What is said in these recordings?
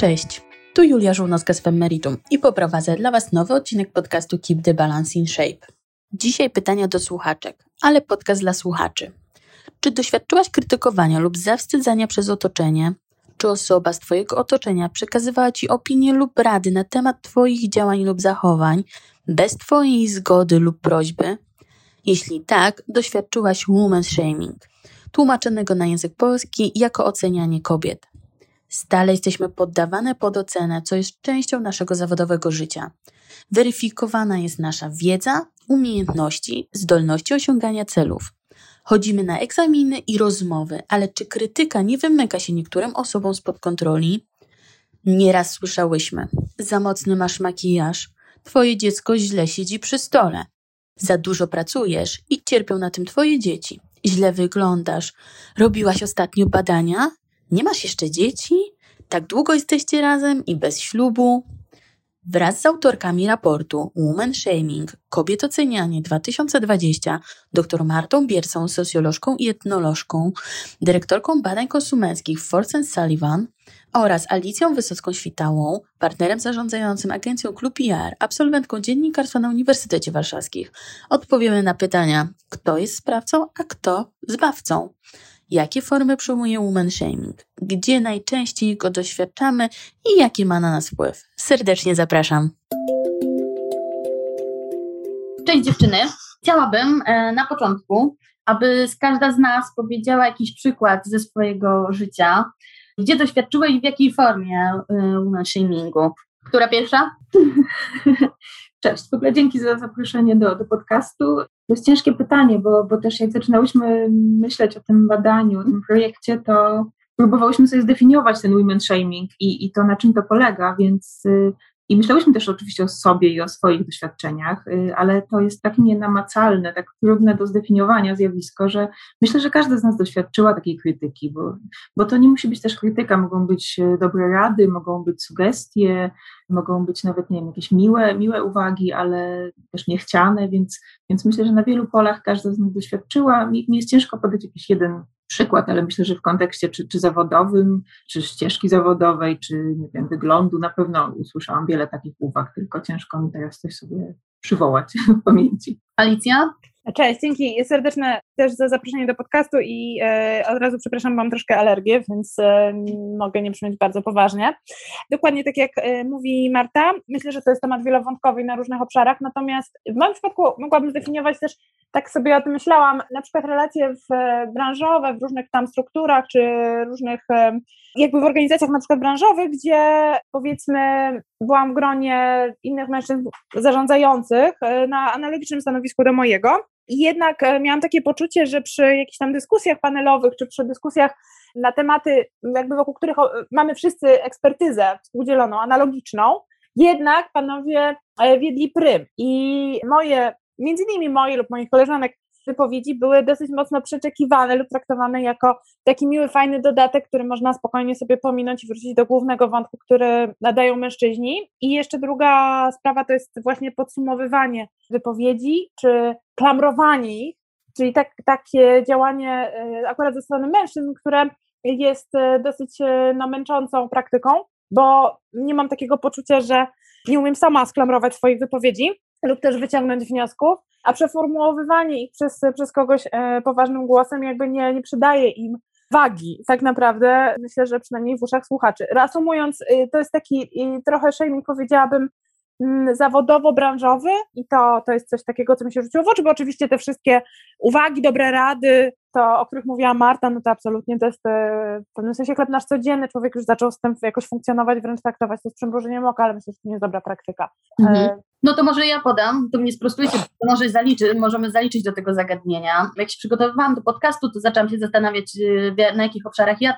Cześć, tu Julia Żółnowska z Femmeritum i poprowadzę dla Was nowy odcinek podcastu Keep the Balance in Shape. Dzisiaj pytania do słuchaczek, ale podcast dla słuchaczy. Czy doświadczyłaś krytykowania lub zawstydzania przez otoczenie? Czy osoba z Twojego otoczenia przekazywała Ci opinie lub rady na temat Twoich działań lub zachowań bez Twojej zgody lub prośby? Jeśli tak, doświadczyłaś woman shaming, tłumaczonego na język polski jako ocenianie kobiet. Stale jesteśmy poddawane pod ocenę, co jest częścią naszego zawodowego życia. Weryfikowana jest nasza wiedza, umiejętności, zdolności osiągania celów. Chodzimy na egzaminy i rozmowy, ale czy krytyka nie wymyka się niektórym osobom spod kontroli? Nieraz słyszałyśmy: Za mocny masz makijaż, twoje dziecko źle siedzi przy stole. Za dużo pracujesz i cierpią na tym twoje dzieci. Źle wyglądasz. Robiłaś ostatnio badania? Nie masz jeszcze dzieci? Tak długo jesteście razem i bez ślubu? Wraz z autorkami raportu Woman Shaming Kobiet Ocenianie 2020 dr Martą Biersą, socjolożką i etnolożką, dyrektorką badań konsumenckich Force Sullivan oraz Alicją Wysocką-Świtałą, partnerem zarządzającym agencją Klub PR, absolwentką dziennikarstwa na Uniwersytecie Warszawskich, odpowiemy na pytania, kto jest sprawcą, a kto zbawcą. Jakie formy przyjmuje woman shaming? Gdzie najczęściej go doświadczamy i jaki ma na nas wpływ? Serdecznie zapraszam. Cześć dziewczyny. Chciałabym e, na początku, aby każda z nas powiedziała jakiś przykład ze swojego życia, gdzie doświadczyła i w jakiej formie e, woman shamingu. Która pierwsza? Cześć, w ogóle dzięki za zaproszenie do, do podcastu. To jest ciężkie pytanie, bo, bo też jak zaczynałyśmy myśleć o tym badaniu, o tym projekcie, to próbowałyśmy sobie zdefiniować ten women shaming i, i to, na czym to polega, więc y, i myślałyśmy też oczywiście o sobie i o swoich doświadczeniach, y, ale to jest tak nienamacalne, tak trudne do zdefiniowania zjawisko, że myślę, że każda z nas doświadczyła takiej krytyki, bo, bo to nie musi być też krytyka, mogą być y, dobre rady, mogą być sugestie, mogą być nawet, nie wiem, jakieś miłe, miłe uwagi, ale też niechciane, więc, więc myślę, że na wielu polach każda z nas doświadczyła. Mi, mi jest ciężko podać jakiś jeden przykład, ale myślę, że w kontekście czy, czy zawodowym, czy ścieżki zawodowej, czy nie wiem, wyglądu, na pewno usłyszałam wiele takich uwag, tylko ciężko mi teraz coś sobie przywołać w pamięci. Alicja? Cześć, dzięki serdeczne też za zaproszenie do podcastu i e, od razu przepraszam, mam troszkę alergię, więc e, mogę nie brzmieć bardzo poważnie. Dokładnie tak jak e, mówi Marta, myślę, że to jest temat wielowątkowy na różnych obszarach, natomiast w moim przypadku mogłabym zdefiniować też, tak sobie o tym myślałam, na przykład relacje w, branżowe, w różnych tam strukturach, czy różnych jakby w organizacjach na przykład branżowych, gdzie powiedzmy byłam w gronie innych mężczyzn zarządzających na analogicznym stanowisku do mojego i jednak e, miałam takie poczucie, że przy jakichś tam dyskusjach panelowych, czy przy dyskusjach na tematy, jakby wokół których mamy wszyscy ekspertyzę współdzieloną, analogiczną, jednak panowie e, wiedli prym. I moje, między innymi moje lub moich koleżanek, wypowiedzi były dosyć mocno przeczekiwane lub traktowane jako taki miły, fajny dodatek, który można spokojnie sobie pominąć i wrócić do głównego wątku, który nadają mężczyźni. I jeszcze druga sprawa to jest właśnie podsumowywanie wypowiedzi, czy klamrowanie ich, czyli tak, takie działanie e, akurat ze strony mężczyzn, które jest e, dosyć e, no, męczącą praktyką, bo nie mam takiego poczucia, że nie umiem sama sklamrować swoich wypowiedzi lub też wyciągnąć wniosków, a przeformułowywanie ich przez, przez kogoś e, poważnym głosem jakby nie, nie przydaje im wagi, tak naprawdę, myślę, że przynajmniej w uszach słuchaczy. Reasumując, y, to jest taki trochę shaming, powiedziałabym, zawodowo-branżowy i to, to jest coś takiego, co mi się rzuciło w oczy, bo oczywiście te wszystkie uwagi, dobre rady, to, o których mówiła Marta, no to absolutnie to jest e, w pewnym sensie chleb nasz codzienny. Człowiek już zaczął z tym jakoś funkcjonować, wręcz traktować to z przymrużeniem oka, ale myślę, że to nie jest dobra praktyka. Mhm. E, no to może ja podam, to mnie sprostujcie, to może zaliczy, możemy zaliczyć do tego zagadnienia. Jak się przygotowywałam do podcastu, to zaczęłam się zastanawiać, e, na jakich obszarach ja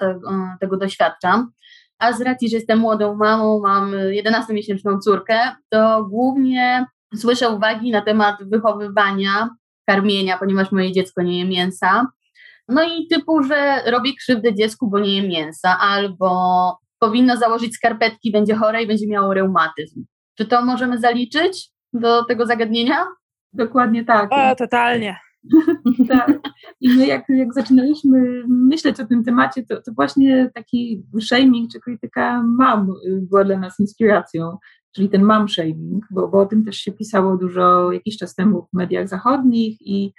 tego doświadczam. A z racji, że jestem młodą mamą, mam 11-miesięczną córkę, to głównie słyszę uwagi na temat wychowywania, karmienia, ponieważ moje dziecko nie je mięsa. No i typu, że robię krzywdę dziecku, bo nie je mięsa, albo powinno założyć skarpetki, będzie chore i będzie miało reumatyzm. Czy to możemy zaliczyć do tego zagadnienia? Dokładnie tak. O, totalnie. tak. I my jak, jak zaczynaliśmy myśleć o tym temacie, to, to właśnie taki shaming czy krytyka mam była dla nas inspiracją, czyli ten mam shaming, bo, bo o tym też się pisało dużo jakiś czas temu w mediach zachodnich i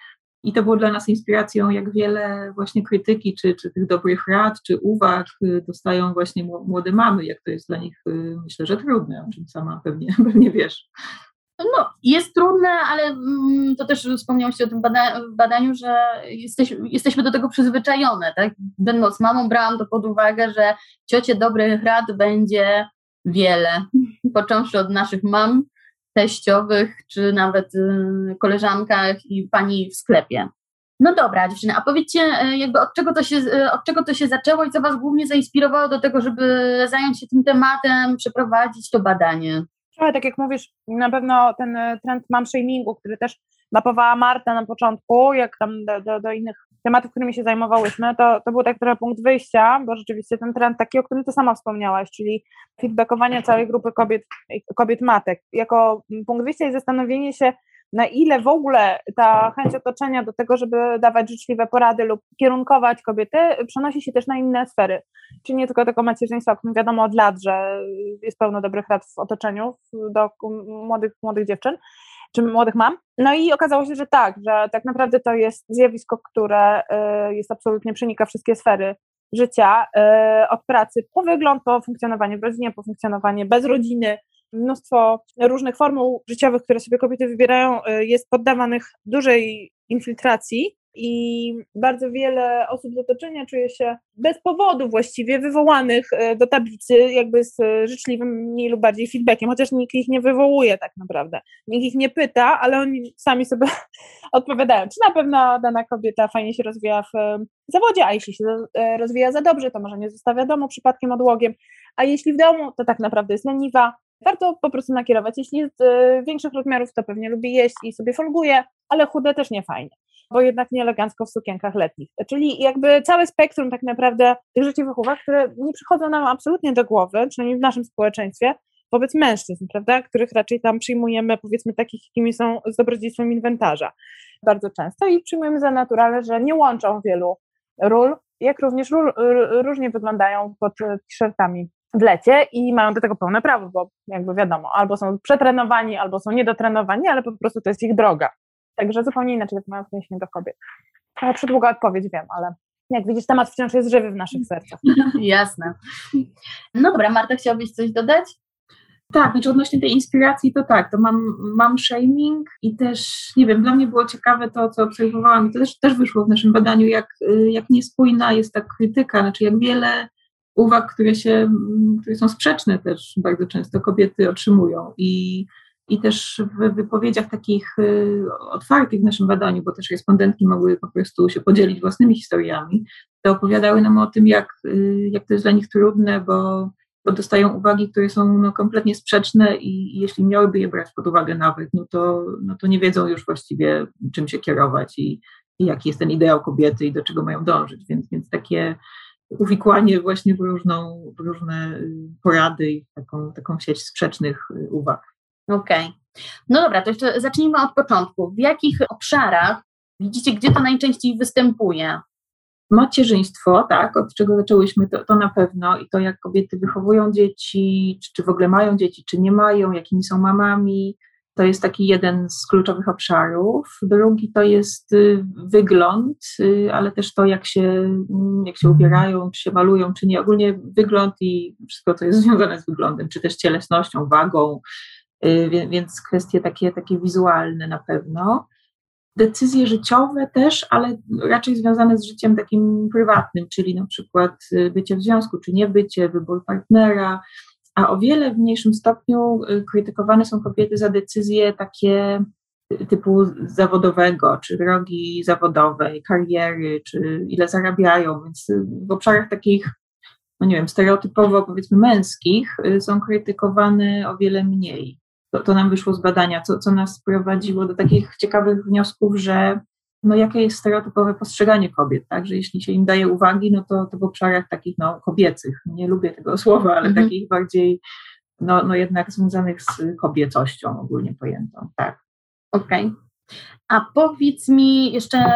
i to było dla nas inspiracją, jak wiele właśnie krytyki, czy, czy tych dobrych rad, czy uwag y, dostają właśnie młode mamy, jak to jest dla nich, y, myślę, że trudne, o czym sama pewnie, pewnie wiesz. No, jest trudne, ale mm, to też wspomniało się o tym badaniu, że jesteś, jesteśmy do tego przyzwyczajone, tak? Będąc mamą, brałam to pod uwagę, że ciocie dobrych rad będzie wiele, począwszy od naszych mam, teściowych, czy nawet y, koleżankach i pani w sklepie. No dobra, dziewczyny, a powiedzcie, y, jakby od czego, to się, y, od czego to się zaczęło i co Was głównie zainspirowało do tego, żeby zająć się tym tematem, przeprowadzić to badanie? Ale tak jak mówisz, na pewno ten trend mam shamingu, który też mapowała Marta na początku, jak tam do, do, do innych tematów, którymi się zajmowałyśmy, to, to był tak trochę punkt wyjścia, bo rzeczywiście ten trend taki, o którym ty sama wspomniałaś, czyli feedbackowanie całej grupy kobiet, kobiet matek, jako punkt wyjścia i zastanowienie się, na ile w ogóle ta chęć otoczenia do tego, żeby dawać życzliwe porady lub kierunkować kobiety, przenosi się też na inne sfery. Czyli nie tylko tego macierzyństwa, o którym wiadomo od lat, że jest pełno dobrych rad w otoczeniu do młodych, młodych dziewczyn, czy młodych mam. No i okazało się, że tak, że tak naprawdę to jest zjawisko, które y, jest absolutnie przenika wszystkie sfery życia, y, od pracy po wygląd, po funkcjonowanie w rodzinie, po funkcjonowanie bez rodziny. Mnóstwo różnych formuł życiowych, które sobie kobiety wybierają, y, jest poddawanych dużej infiltracji i bardzo wiele osób z otoczenia czuje się bez powodu właściwie wywołanych e, do tablicy jakby z życzliwym mniej lub bardziej feedbackiem, chociaż nikt ich nie wywołuje tak naprawdę. Nikt ich nie pyta, ale oni sami sobie odpowiadają, czy na pewno dana kobieta fajnie się rozwija w zawodzie, a jeśli się rozwija za dobrze, to może nie zostawia domu przypadkiem odłogiem, a jeśli w domu, to tak naprawdę jest leniwa, warto po prostu nakierować. Jeśli jest e, większych rozmiarów, to pewnie lubi jeść i sobie folguje, ale chude też nie fajnie bo jednak nie elegancko w sukienkach letnich. Czyli jakby całe spektrum tak naprawdę tych życzliwych uwag, które nie przychodzą nam absolutnie do głowy, przynajmniej w naszym społeczeństwie, wobec mężczyzn, prawda, których raczej tam przyjmujemy, powiedzmy, takich, jakimi są z dobrodziejstwem inwentarza bardzo często i przyjmujemy za naturalne, że nie łączą wielu ról, jak również ról, różnie wyglądają pod t-shirtami w lecie i mają do tego pełne prawo, bo jakby wiadomo, albo są przetrenowani, albo są niedotrenowani, ale po prostu to jest ich droga. Także zupełnie inaczej mają odniesienie do kobiet. Ale przydługa odpowiedź wiem, ale jak widzisz, temat wciąż jest żywy w naszych sercach. Jasne. No dobra, Marta, chciałabyś coś dodać? Tak, znaczy odnośnie tej inspiracji to tak, to mam, mam shaming i też, nie wiem, dla mnie było ciekawe to, co obserwowałam i to też, też wyszło w naszym badaniu, jak, jak niespójna jest ta krytyka, znaczy jak wiele uwag, które się, które są sprzeczne też bardzo często kobiety otrzymują. I i też w wypowiedziach takich y, otwartych w naszym badaniu, bo też respondentki mogły po prostu się podzielić własnymi historiami, to opowiadały nam o tym, jak, y, jak to jest dla nich trudne, bo, bo dostają uwagi, które są no, kompletnie sprzeczne i, i jeśli miałyby je brać pod uwagę nawet, no to, no to nie wiedzą już właściwie czym się kierować i, i jaki jest ten ideał kobiety i do czego mają dążyć, więc, więc takie uwikłanie właśnie w, różną, w różne y, porady i taką, taką sieć sprzecznych uwag. Okej. Okay. No dobra, to jeszcze zacznijmy od początku. W jakich obszarach widzicie, gdzie to najczęściej występuje? Macierzyństwo, tak, od czego zaczęłyśmy, to, to na pewno i to, jak kobiety wychowują dzieci, czy, czy w ogóle mają dzieci, czy nie mają, jakimi są mamami, to jest taki jeden z kluczowych obszarów. Drugi to jest y, wygląd, y, ale też to, jak się, mm, jak się ubierają, czy się malują, czy nie. Ogólnie wygląd i wszystko, co jest związane z wyglądem, czy też cielesnością, wagą, Y, więc kwestie takie, takie wizualne na pewno. Decyzje życiowe też, ale raczej związane z życiem takim prywatnym, czyli na przykład bycie w związku, czy nie bycie, wybór partnera, a o wiele w mniejszym stopniu y, krytykowane są kobiety za decyzje takie typu zawodowego, czy drogi zawodowej, kariery, czy ile zarabiają, więc w obszarach takich, no nie wiem, stereotypowo powiedzmy męskich są krytykowane o wiele mniej. To, to nam wyszło z badania, co, co nas prowadziło do takich ciekawych wniosków, że no jakie jest stereotypowe postrzeganie kobiet, tak, że jeśli się im daje uwagi, no to, to w obszarach takich no, kobiecych, nie lubię tego słowa, ale mhm. takich bardziej no, no jednak związanych z kobiecością ogólnie pojętą, tak. Okej. Okay. A powiedz mi jeszcze,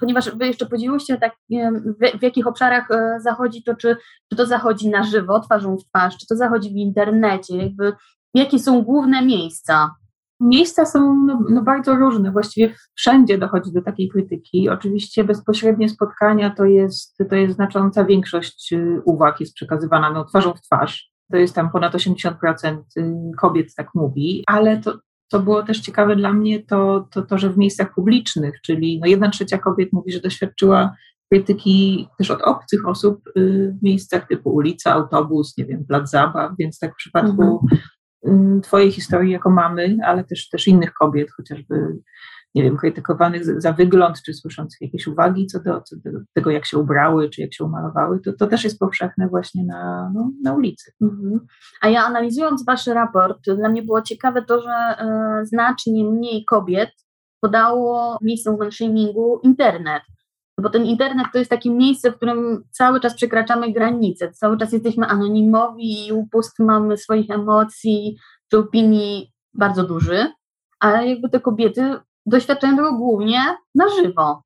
ponieważ Wy jeszcze podzieliłyście tak, w, w jakich obszarach e, zachodzi to, czy, czy to zachodzi na żywo, twarzą w twarz, czy to zachodzi w internecie, jakby jakie są główne miejsca? Miejsca są no, no, bardzo różne, właściwie wszędzie dochodzi do takiej krytyki. Oczywiście bezpośrednie spotkania to jest, to jest znacząca większość y, uwag, jest przekazywana no, twarzą w twarz. To jest tam ponad 80% y, kobiet tak mówi, ale to, było też ciekawe dla mnie, to, to, to że w miejscach publicznych, czyli no jedna trzecia kobiet mówi, że doświadczyła krytyki też od obcych osób y, w miejscach typu ulica, autobus, nie wiem, plac zabaw, więc tak w przypadku mhm. Mm, twojej historii jako mamy, ale też, też innych kobiet, chociażby, nie wiem, krytykowanych za wygląd, czy słyszących jakieś uwagi co do, co do tego, jak się ubrały, czy jak się umalowały, to, to też jest powszechne właśnie na, no, na ulicy. Mhm. A ja analizując wasz raport, dla mnie było ciekawe to, że y, znacznie mniej kobiet podało miejsce shamingu internet bo ten internet to jest takie miejsce, w którym cały czas przekraczamy granice, cały czas jesteśmy anonimowi i upust mamy swoich emocji czy opinii bardzo duży, ale jakby te kobiety doświadczają tego głównie na żywo,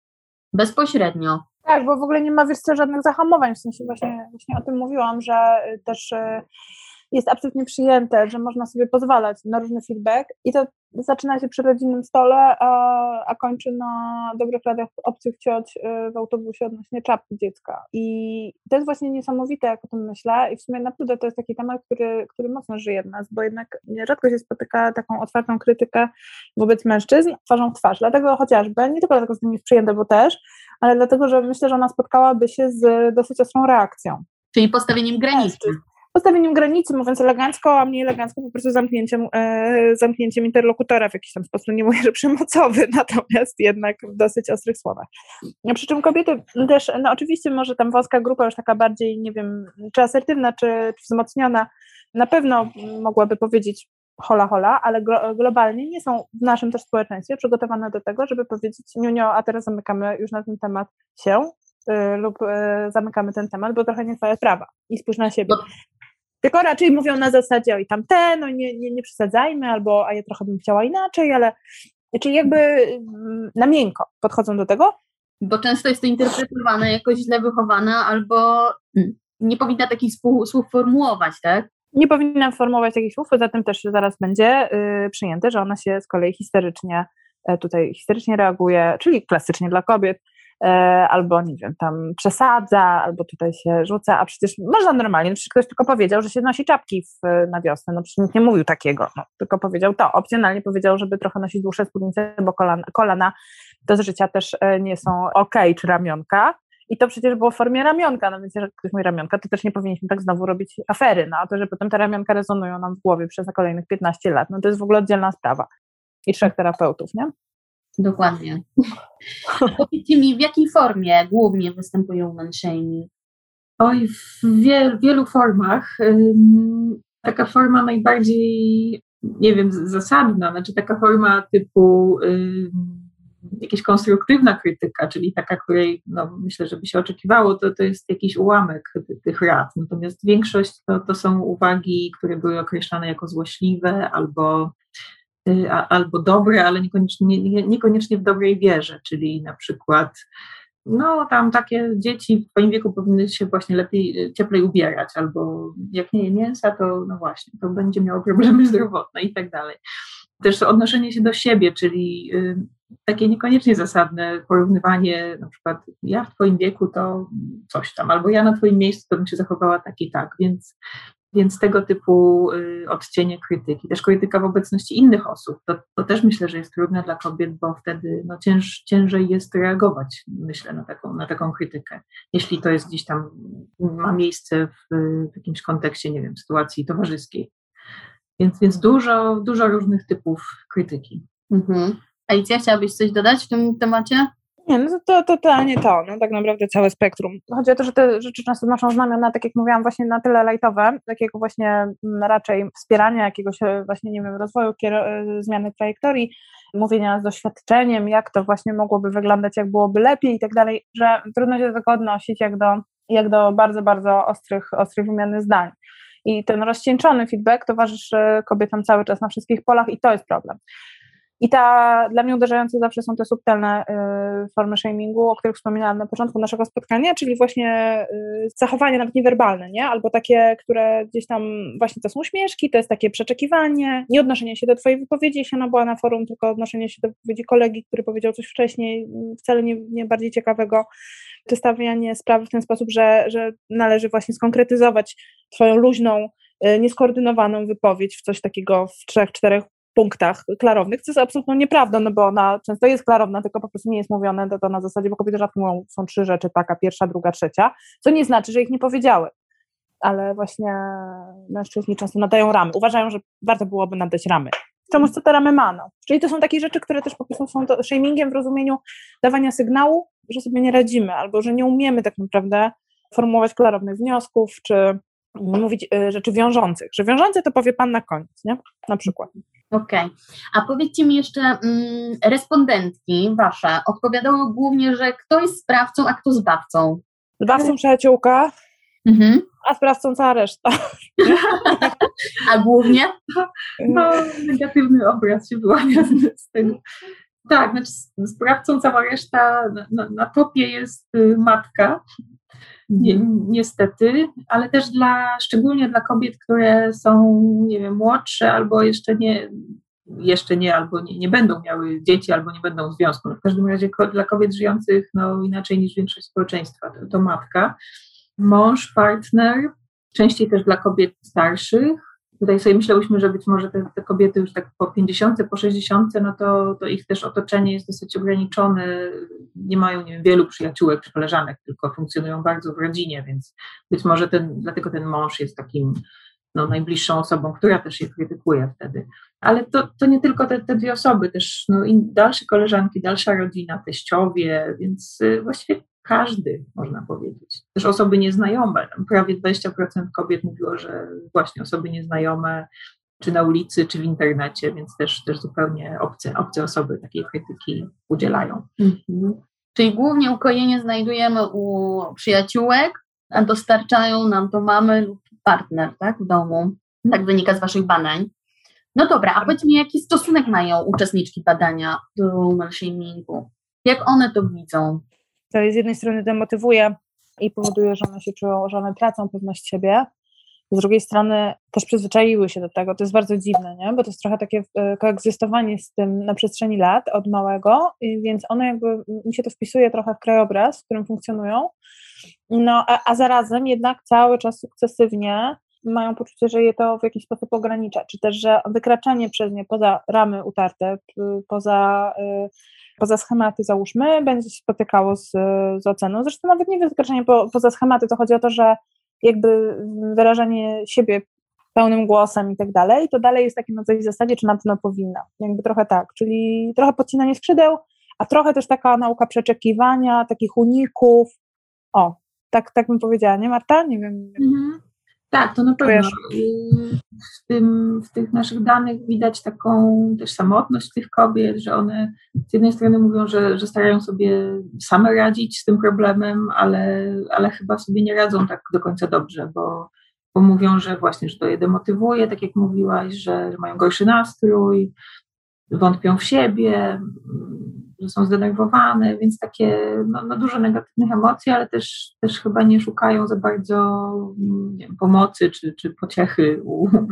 bezpośrednio. Tak, bo w ogóle nie ma wiesz co, żadnych zahamowań, w sensie właśnie, właśnie o tym mówiłam, że też y, jest absolutnie przyjęte, że można sobie pozwalać na różny feedback i to zaczyna się przy rodzinnym stole, a, a kończy na dobrych radach obcych cioć y, w autobusie odnośnie czapki dziecka. I to jest właśnie niesamowite, jak o tym myślę i w sumie naprawdę to jest taki temat, który, który mocno żyje w nas, bo jednak rzadko się spotyka taką otwartą krytykę wobec mężczyzn twarzą w twarz. Dlatego chociażby, nie tylko dlatego, że to jest przyjęte, bo też, ale dlatego, że myślę, że ona spotkałaby się z dosyć ostrą reakcją. Czyli postawieniem granicy postawieniem granicy, mówiąc elegancko, a mniej elegancko po prostu zamknięciem, e, zamknięciem interlokutora w jakiś tam sposób. Nie mówię, że przemocowy, natomiast jednak w dosyć ostrych słowach. Przy czym kobiety też, no oczywiście może tam wąska grupa już taka bardziej, nie wiem, czy asertywna, czy, wzmocniona, na pewno mogłaby powiedzieć hola hola, ale globalnie nie są w naszym też społeczeństwie przygotowane do tego, żeby powiedzieć niunio, a teraz zamykamy już na ten temat się, y, lub y, zamykamy ten temat, bo trochę nie twoja sprawa i spójrz na siebie. Tylko raczej mówią na zasadzie, oj tam te, no nie, nie, nie przesadzajmy, albo a ja trochę bym chciała inaczej, ale czyli jakby mm, na miękko podchodzą do tego. Bo często jest to interpretowane jako źle wychowana, albo mm, nie powinna takich słów formułować, tak? Nie powinna formułować takich słów, poza tym też zaraz będzie y, przyjęte, że ona się z kolei histerycznie e, tutaj histerycznie reaguje, czyli klasycznie dla kobiet, albo nie wiem, tam przesadza, albo tutaj się rzuca, a przecież można normalnie, no przecież ktoś tylko powiedział, że się nosi czapki w, na wiosnę, no przecież nikt nie mówił takiego, no, tylko powiedział to, opcjonalnie powiedział, żeby trochę nosić dłuższe spódnice, bo kolana, kolana do życia też e, nie są ok, czy ramionka, i to przecież było w formie ramionka, no więc jeżeli ktoś mówi ramionka, to też nie powinniśmy tak znowu robić afery, no a to, że potem te ramionka rezonują nam w głowie przez kolejnych 15 lat, no to jest w ogóle oddzielna sprawa. I trzech terapeutów, nie? Dokładnie. Powiedzcie mi, w jakiej formie głównie występuje woman shaming? Oj, w wiel, wielu formach. Taka forma najbardziej, nie wiem, zasadna, znaczy taka forma typu jakaś konstruktywna krytyka, czyli taka, której no, myślę, żeby się oczekiwało, to, to jest jakiś ułamek tych rad. Natomiast większość to, to są uwagi, które były określane jako złośliwe albo albo dobre, ale niekoniecznie, nie, niekoniecznie w dobrej wierze, czyli na przykład no tam takie dzieci w twoim wieku powinny się właśnie lepiej, y, cieplej ubierać, albo jak nie je mięsa, to no właśnie, to będzie miało problemy zdrowotne i tak dalej. Też odnoszenie się do siebie, czyli y, takie niekoniecznie zasadne porównywanie, na przykład ja w twoim wieku to coś tam, albo ja na twoim miejscu to bym się zachowała tak i tak, więc więc tego typu y, odcienie krytyki, też krytyka w obecności innych osób, to, to też myślę, że jest trudne dla kobiet, bo wtedy no, cięż, ciężej jest reagować, myślę, na taką, na taką krytykę. Jeśli to jest gdzieś tam, ma miejsce w, w jakimś kontekście, nie wiem, sytuacji towarzyskiej. Więc, więc dużo, dużo różnych typów krytyki. Mhm. Alicja, chciałabyś coś dodać w tym temacie? Nie, no to totalnie to, no tak naprawdę całe spektrum. Chodzi o to, że te rzeczy często noszą znamiona, tak jak mówiłam, właśnie na tyle lajtowe, takiego właśnie mm, raczej wspierania jakiegoś e, właśnie, nie wiem, rozwoju, e, zmiany trajektorii, mówienia z doświadczeniem, jak to właśnie mogłoby wyglądać, jak byłoby lepiej i tak dalej, że trudno się do tego odnosić jak do, jak do bardzo, bardzo ostrych, ostrych wymiany zdań. I ten rozcieńczony feedback towarzyszy kobietom cały czas na wszystkich polach i to jest problem. I ta, dla mnie uderzające zawsze są te subtelne y, formy shamingu, o których wspominałam na początku naszego spotkania, czyli właśnie y, zachowanie nawet niewerbalne, nie? Albo takie, które gdzieś tam właśnie to są śmieszki, to jest takie przeczekiwanie, nie odnoszenie się do twojej wypowiedzi, jeśli ona była na forum, tylko odnoszenie się do wypowiedzi kolegi, który powiedział coś wcześniej, wcale nie, nie bardziej ciekawego, czy stawianie sprawy w ten sposób, że, że należy właśnie skonkretyzować twoją luźną, y, nieskoordynowaną wypowiedź w coś takiego w trzech, czterech punktach klarownych, co jest absolutnie nieprawdą, no bo ona często jest klarowna, tylko po prostu nie jest mówione to, to na zasadzie, bo kobiety rzadko mówią, są trzy rzeczy, taka, pierwsza, druga, trzecia, co nie znaczy, że ich nie powiedziały, ale właśnie mężczyźni często nadają ramy, uważają, że warto byłoby nadać ramy, czemuś, co te ramy ma, no. Czyli to są takie rzeczy, które też po prostu są to shamingiem w rozumieniu dawania sygnału, że sobie nie radzimy, albo że nie umiemy tak naprawdę formułować klarownych wniosków, czy mówić y, rzeczy wiążących, że wiążące to powie Pan na koniec, nie? Na przykład. Okej. Okay. A powiedzcie mi jeszcze, mm, respondentki wasze odpowiadały głównie, że kto jest sprawcą, a kto zbawcą. Zbawcą przyjaciółka, mhm. a sprawcą cała reszta. a głównie? No, negatywny obraz się wyłania z tego. Tak, znaczy sprawcą cała reszta, na, na, topie jest y, matka, niestety, ale też dla, szczególnie dla kobiet, które są, nie wiem, młodsze albo jeszcze nie, jeszcze nie, albo nie, nie będą miały dzieci, albo nie będą w związku. No w każdym razie dla kobiet żyjących no, inaczej niż większość społeczeństwa, to, to matka, mąż, partner, częściej też dla kobiet starszych, Tutaj sobie myślałyśmy, że być może te, te, kobiety już tak po 50, po 60, no to, to ich też otoczenie jest dosyć ograniczone. Nie mają nie wiem, wielu przyjaciółek czy koleżanek, tylko funkcjonują bardzo w rodzinie, więc być może ten, dlatego ten mąż jest takim no, najbliższą osobą, która też je krytykuje wtedy. Ale to, to nie tylko te, te dwie osoby, też no, dalsze koleżanki, dalsza rodzina, teściowie, więc y, właściwie każdy, można powiedzieć. Też osoby nieznajome. Prawie 20% kobiet mówiło, że właśnie osoby nieznajome, czy na ulicy, czy w internecie, więc też, też zupełnie obce, obce osoby takiej krytyki udzielają. Mhm. Czyli głównie ukojenie znajdujemy u przyjaciółek, a dostarczają nam to mamy lub partner tak, w domu. Tak wynika z Waszych badań. No dobra, a powiedz mi, jaki stosunek mają uczestniczki badania do malshamingu? Jak one to widzą? To z jednej strony demotywuje i powoduje, że one się czują, że one tracą pewność siebie, z drugiej strony też przyzwyczaiły się do tego. To jest bardzo dziwne, nie? bo to jest trochę takie e, koegzystowanie z tym na przestrzeni lat od małego, więc one jakby, mi się to wpisuje trochę w krajobraz, w którym funkcjonują, no a, a zarazem jednak cały czas sukcesywnie mają poczucie, że je to w jakiś sposób ogranicza, czy też, że wykraczanie przez nie poza ramy utarte, poza y, poza schematy, załóżmy, będzie się spotykało z, z oceną. Zresztą nawet nie wykraczanie po, poza schematy, to chodzi o to, że jakby wyrażanie siebie pełnym głosem i tak dalej, to dalej jest takie na tej zasadzie, czy na pewno powinna. Jakby trochę tak, czyli trochę podcinanie skrzydeł, a trochę też taka nauka przeczekiwania, takich uników. O, tak, tak bym powiedziała, nie Marta? Nie wiem. Mhm. Tak, to na pewno. W, tym, w tych naszych danych widać taką też samotność tych kobiet, że one z jednej strony mówią, że, że starają sobie same radzić z tym problemem, ale, ale chyba sobie nie radzą tak do końca dobrze, bo, bo mówią, że właśnie, że to je demotywuje, tak jak mówiłaś, że mają gorszy nastrój, wątpią w siebie, że są zdenerwowane, więc takie no, no dużo negatywnych emocji, ale też, też chyba nie szukają za bardzo nie wiem, pomocy czy, czy pociechy u, mhm.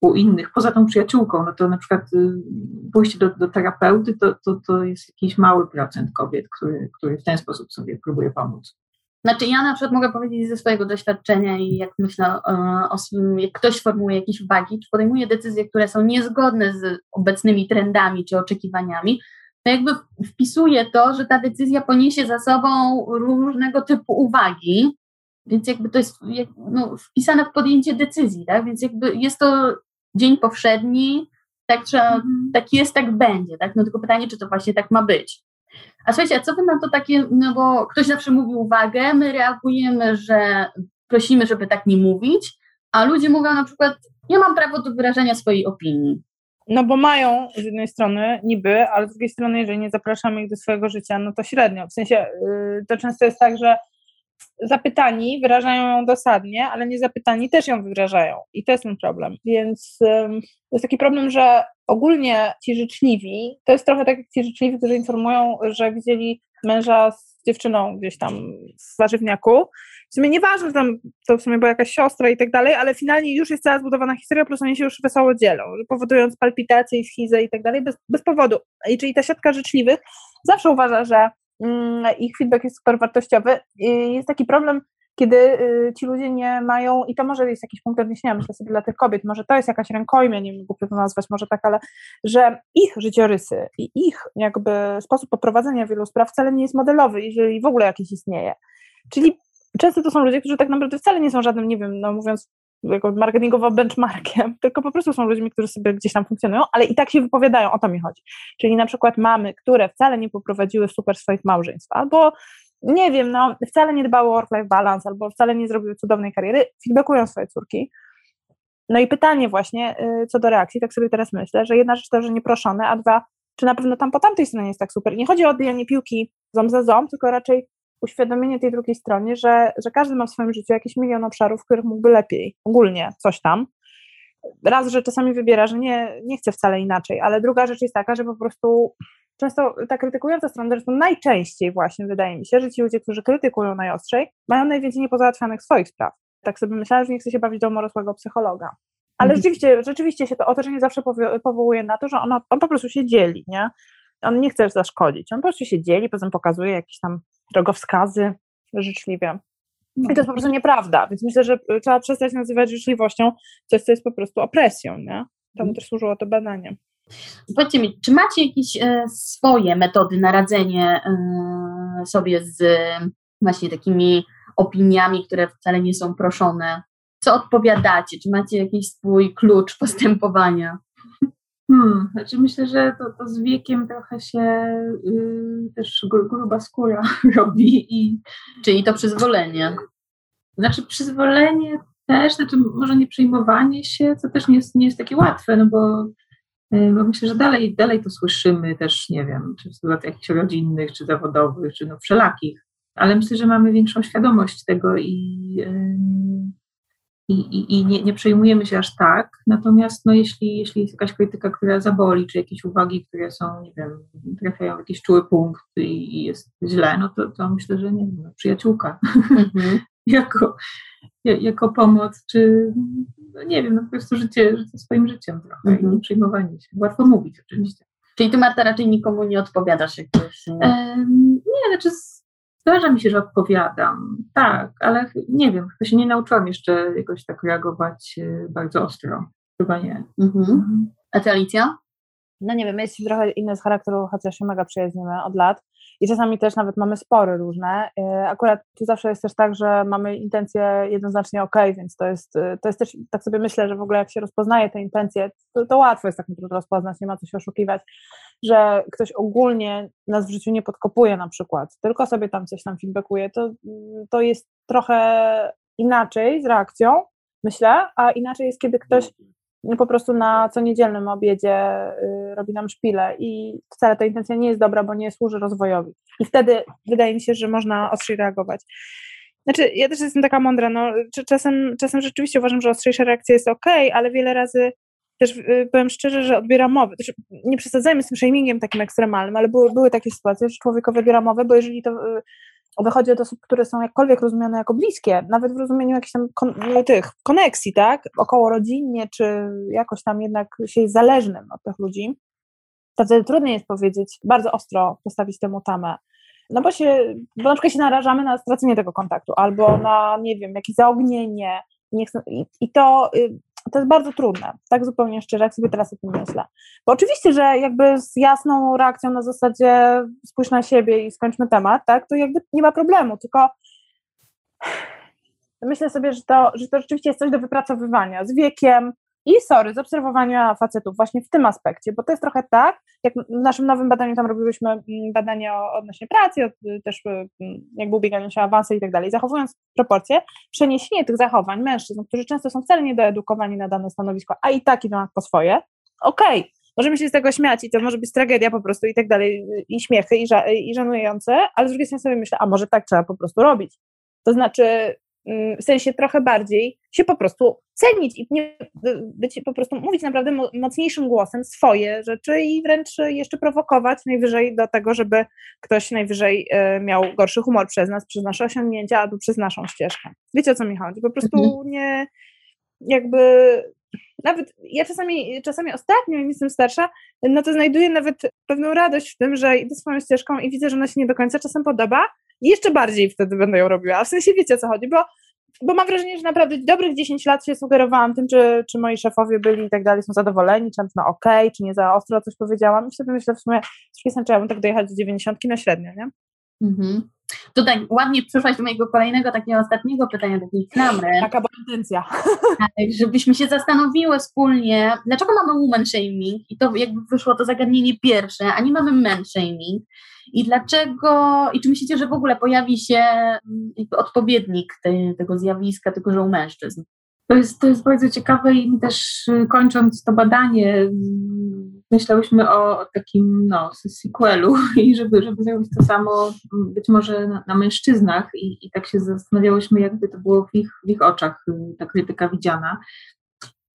u innych. Poza tą przyjaciółką, no to na przykład y, pójście do, do terapeuty to, to, to jest jakiś mały procent kobiet, który, który w ten sposób sobie próbuje pomóc. Znaczy ja na przykład mogę powiedzieć ze swojego doświadczenia i jak myślę e, o jak ktoś formułuje jakieś uwagi, czy podejmuje decyzje, które są niezgodne z obecnymi trendami czy oczekiwaniami, to jakby wpisuje to, że ta decyzja poniesie za sobą różnego typu uwagi, więc jakby to jest no, wpisane w podjęcie decyzji, tak? Więc jakby jest to dzień powszedni, tak, trzeba, mhm. tak jest, tak będzie, tak? No tylko pytanie, czy to właśnie tak ma być. A słuchajcie, a co wy na to takie, no bo ktoś zawsze mówi uwagę, my reagujemy, że prosimy, żeby tak nie mówić, a ludzie mówią na przykład, ja mam prawo do wyrażenia swojej opinii. No bo mają z jednej strony niby, ale z drugiej strony, jeżeli nie zapraszamy ich do swojego życia, no to średnio. W sensie yy, to często jest tak, że zapytani wyrażają ją dosadnie, ale niezapytani też ją wyrażają. I to jest ten problem. Więc to jest taki problem, że ogólnie ci życzliwi, to jest trochę tak jak ci życzliwi, którzy informują, że widzieli męża z dziewczyną gdzieś tam w warzywniaku. W sumie nieważne, tam to w sumie była jakaś siostra i tak dalej, ale finalnie już jest cała zbudowana historia, prostu oni się już wesoło dzielą, powodując palpitacje i schizę i tak dalej, bez, bez powodu. I czyli ta siatka życzliwych zawsze uważa, że mm, ich feedback jest super wartościowy. I jest taki problem, kiedy y, ci ludzie nie mają, i to może jest jakiś punkt odniesienia, myślę sobie dla tych kobiet, może to jest jakaś rękojmia, nie wiem, głupio to nazwać, może tak, ale że ich życiorysy i ich jakby sposób poprowadzenia wielu spraw wcale nie jest modelowy, jeżeli w ogóle jakiś istnieje. Czyli często to są ludzie, którzy tak naprawdę wcale nie są żadnym, nie wiem, no mówiąc jako marketingowo benchmarkiem, tylko po prostu są ludźmi, którzy sobie gdzieś tam funkcjonują, ale i tak się wypowiadają, o to mi chodzi. Czyli na przykład mamy, które wcale nie poprowadziły super swoich małżeństw, albo nie wiem, no wcale nie dbały o work-life balance, albo wcale nie zrobiły cudownej kariery, feedbackują swoje córki. No i pytanie właśnie y, co do reakcji, tak sobie teraz myślę, że jedna rzecz to, że nieproszone, a dwa, czy na pewno tam po tamtej stronie jest tak super. Nie chodzi o odbijanie piłki ząb za ząb, tylko raczej uświadomienie tej drugiej stronie, że, że każdy ma w swoim życiu jakiś milion obszarów, w których mógłby lepiej, ogólnie coś tam. Raz, że czasami wybiera, że nie, nie chce wcale inaczej, ale druga rzecz jest taka, że po prostu często ta krytykująca strona, zresztą najczęściej właśnie wydaje mi się, że ci ludzie, którzy krytykują najostrzej, mają najwięcej niepozałatwianych swoich spraw. Tak sobie myślałam, że nie chce się bawić do dorosłego psychologa. Ale mhm. rzeczywiście, rzeczywiście się to otoczenie zawsze powołuje na to, że ona, on po prostu się dzieli, nie? On nie chce zaszkodzić, on po prostu się dzieli, potem pokazuje jakieś tam drogowskazy życzliwie. I to jest po prostu nieprawda, więc myślę, że trzeba przestać nazywać życzliwością coś, co jest po prostu opresją, nie? Temu mhm. też służyło to badanie. Powiedzcie mi, czy macie jakieś e, swoje metody na radzenie e, sobie z właśnie takimi opiniami, które wcale nie są proszone? Co odpowiadacie? Czy macie jakiś swój klucz postępowania? Hmm, znaczy myślę, że to, to z wiekiem trochę się yy, też gruba skóra robi. I, Czyli to przyzwolenie. Znaczy przyzwolenie też, znaczy może nie przejmowanie się, co też nie jest, nie jest takie łatwe, no bo, yy, bo myślę, że dalej, dalej to słyszymy też, nie wiem, czy w sytuacjach jakichś rodzinnych, czy zawodowych, czy no wszelakich, ale myślę, że mamy większą świadomość tego i yy, i, i, i nie, nie, przejmujemy się aż tak. Natomiast no, jeśli, jeśli jest jakaś krytyka, która zaboli, czy jakieś uwagi, które są, nie wiem, trafiają w jakiś czuły punkt i, i jest źle, no to, to myślę, że nie wiem, no, przyjaciółka mm-hmm. jako, jako pomoc, czy no, nie wiem, no po prostu życie, życie swoim życiem trochę i mhm. nie przejmowanie się. Łatwo mówić oczywiście. Czyli ty Marta raczej nikomu nie odpowiadasz jakoś? Nie, um, nie znaczy Zdarza mi się, że odpowiadam, tak, ale nie wiem, chyba się nie nauczyłam jeszcze jakoś tak reagować e, bardzo ostro. Chyba nie. Mhm. mhm. A ty, Alicja? No nie wiem, my jesteśmy trochę inne z charakteru, chociaż się mega przyjaźnimy od lat i czasami też nawet mamy spory różne. E, akurat tu zawsze jest też tak, że mamy intencje jednoznacznie ok, więc to jest, e, to jest też, tak sobie myślę, że w ogóle jak się rozpoznaje te intencje, to, to łatwo jest tak naprawdę rozpoznać, nie ma co się oszukiwać że ktoś ogólnie nas w życiu nie podkopuje na przykład, tylko sobie tam coś tam feedbackuje, to, to jest trochę inaczej z reakcją, myślę, a inaczej jest, kiedy ktoś po prostu na co niedzielnym obiedzie y, robi nam szpilę i wcale ta intencja nie jest dobra, bo nie służy rozwojowi. I wtedy wydaje mi się, że można ostrzej reagować. Znaczy, ja też jestem taka mądra, no, czasem, czasem rzeczywiście uważam, że ostrzejsza reakcja jest ok, ale wiele razy też y, powiem szczerze, że odbiera mowę. Też nie przesadzajmy z tym shamingiem takim ekstremalnym, ale były, były takie sytuacje, że człowiek odbiera mowę, bo jeżeli to y, wychodzi od osób, które są jakkolwiek rozumiane jako bliskie, nawet w rozumieniu jakichś tam kon, no, tych koneksji, tak, około rodzinnie, czy jakoś tam jednak się jest zależnym od tych ludzi, to wtedy trudniej jest powiedzieć, bardzo ostro postawić temu tamę. No bo się, bo na przykład się narażamy na stracenie tego kontaktu, albo na, nie wiem, jakieś zaognienie, nie chcę, i, i to y, to jest bardzo trudne, tak zupełnie szczerze, jak sobie teraz o tym myślę. Bo oczywiście, że jakby z jasną reakcją na zasadzie spójrz na siebie i skończmy temat, tak, to jakby nie ma problemu, tylko myślę sobie, że to, że to rzeczywiście jest coś do wypracowywania z wiekiem, i sorry, z obserwowania facetów właśnie w tym aspekcie, bo to jest trochę tak, jak w naszym nowym badaniu tam robiłyśmy mm, badanie odnośnie pracy, też mm, jakby ubieganiu się awanse i tak dalej, zachowując proporcje, przeniesienie tych zachowań mężczyzn, którzy często są wcale niedoedukowani na dane stanowisko, a i tak idą po swoje, okej, okay, możemy się z tego śmiać i to może być tragedia po prostu i tak dalej, i śmiechy, i, ża i żenujące, ale z drugiej strony sobie myślę, a może tak trzeba po prostu robić. To znaczy, w sensie trochę bardziej się po prostu cenić i nie, być, po prostu mówić naprawdę mocniejszym głosem swoje rzeczy i wręcz jeszcze prowokować najwyżej do tego, żeby ktoś najwyżej e, miał gorszy humor przez nas, przez nasze osiągnięcia albo przez naszą ścieżkę. Wiecie o co mi chodzi? Po prostu mhm. nie jakby nawet ja czasami, czasami ostatnio, jak jestem starsza, no to znajduję nawet pewną radość w tym, że idę swoją ścieżką i widzę, że ona się nie do końca czasem podoba jeszcze bardziej wtedy będę ją robiła. W sensie wiecie o co chodzi, bo, bo mam wrażenie, że naprawdę dobrych 10 lat się sugerowałam tym, czy, czy moi szefowie byli i tak dalej, są zadowoleni, czy na okej, okay, czy nie za ostro coś powiedziałam. I sobie myślę w sumie, czy ja bym tak dojechać do 90 no średnio, nie? Mhm. Tutaj ładnie przyszłaś do mojego kolejnego, takiego ostatniego pytania, takiej klamry. Taka była intencja. Tak, żebyśmy się zastanowiły wspólnie, dlaczego mamy woman shaming i to jakby wyszło to zagadnienie pierwsze, a nie mamy men shaming i dlaczego, i czy myślicie, że w ogóle pojawi się mm, odpowiednik tej, tego zjawiska, tylko że u mężczyzn? To jest, to jest bardzo ciekawe i też y, kończąc to badanie, mm, myślałyśmy o takim no, sequelu i żeby, żeby zrobić to samo mm, być może na, na mężczyznach i, i tak się zastanawiałyśmy, jakby to było w ich, w ich oczach y, ta krytyka widziana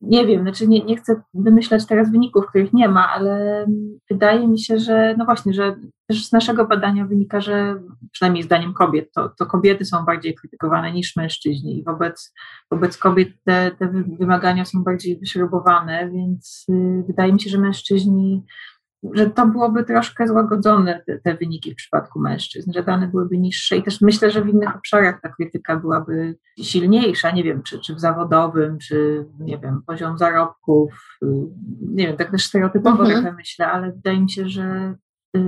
nie wiem, znaczy nie, nie chcę wymyślać teraz wyników, których nie ma, ale wydaje mi się, że no właśnie, że też z naszego badania wynika, że przynajmniej zdaniem kobiet, to, to kobiety są bardziej krytykowane niż mężczyźni i wobec, wobec kobiet te, te wymagania są bardziej wyśrubowane, więc y, wydaje mi się, że mężczyźni że to byłoby troszkę złagodzone, te, te, wyniki w przypadku mężczyzn, że dane byłyby niższe. I też myślę, że w innych obszarach ta krytyka byłaby silniejsza, nie wiem, czy, czy w zawodowym, czy nie wiem, poziom zarobków, nie wiem, tak też stereotypowo mhm. trochę myślę, ale wydaje mi się, że,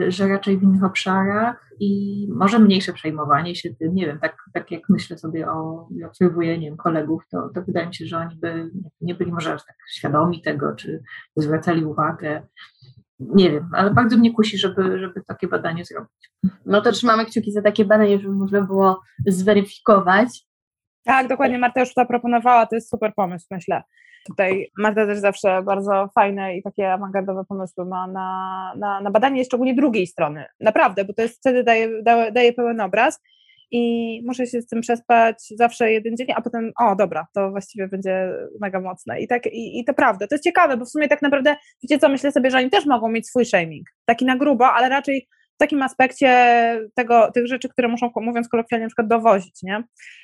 że raczej w innych obszarach i może mniejsze przejmowanie się tym, nie wiem, tak, tak jak myślę sobie o, obserwuję, nie wiem, kolegów, to, to wydaje mi się, że oni by nie byli może aż tak świadomi tego, czy zwracali uwagę nie wiem, ale bardzo mnie kusi, żeby, żeby takie badanie zrobić. No to trzymamy kciuki za takie badanie, żeby można było zweryfikować. Tak, dokładnie, Marta już to proponowała, to jest super pomysł, myślę. Tutaj Marta też zawsze bardzo fajne i takie awangardowe pomysły ma na, na, na badanie szczególnie drugiej strony. Naprawdę, bo to jest wtedy daje, daje, daje pełen obraz i muszę się z tym przespać zawsze jeden dzień, a potem, o dobra, to właściwie będzie mega mocne. I, tak, i, i to prawda, to jest ciekawe, bo w sumie tak naprawdę, wiecie co, myślę sobie, że oni też mogą mieć swój shaming, taki na grubo, ale raczej w takim aspekcie tego, tych rzeczy, które muszą, mówiąc kolokwialnie, na przykład dowozić, nie?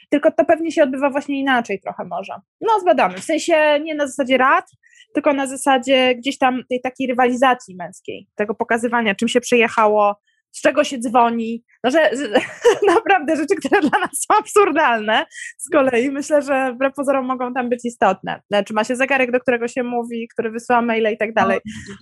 Tylko to pewnie się odbywa właśnie inaczej trochę może. No, zbadamy. W sensie nie na zasadzie rad, tylko na zasadzie gdzieś tam tej takiej rywalizacji męskiej, tego pokazywania, czym się przyjechało, z czego się dzwoni, no, że, że, naprawdę rzeczy, które dla nas są absurdalne z kolei, myślę, że wbrew pozorom mogą tam być istotne. Znaczy ma się zegarek, do którego się mówi, który wysyła maile i tak dalej.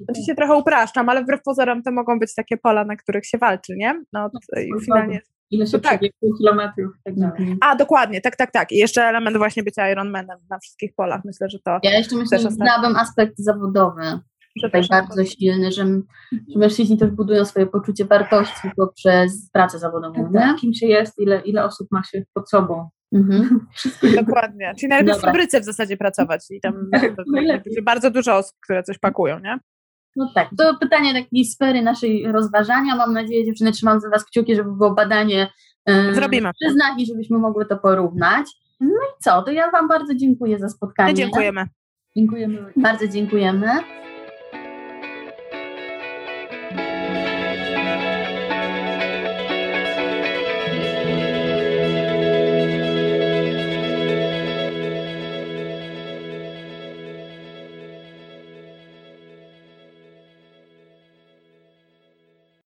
Oczywiście trochę upraszczam, ale wbrew pozorom to mogą być takie pola, na których się walczy, nie? No, no i finalnie... Ile się tak. kilometrów i tak dalej. A, dokładnie, tak, tak, tak. I jeszcze element właśnie bycia Ironmanem na wszystkich polach. Myślę, że to... Ja jeszcze myślę, że znałabym aspekt zawodowy tutaj bardzo silny, że, że mężczyźni też budują swoje poczucie wartości poprzez pracę zawodową. Tak, tak. Kim się jest, ile, ile osób ma się pod sobą. Mhm. Dokładnie. Czyli najlepiej Dobra. w fabryce w zasadzie pracować i tam tak, bardzo dużo osób, które coś pakują, nie? No tak, to pytanie takiej sfery naszej rozważania. Mam nadzieję, dziewczyny, trzymam za Was kciuki, żeby było badanie yy, Zrobimy. przyznać i żebyśmy mogły to porównać. No i co, to ja Wam bardzo dziękuję za spotkanie. My dziękujemy. Dziękujemy. Bardzo dziękujemy.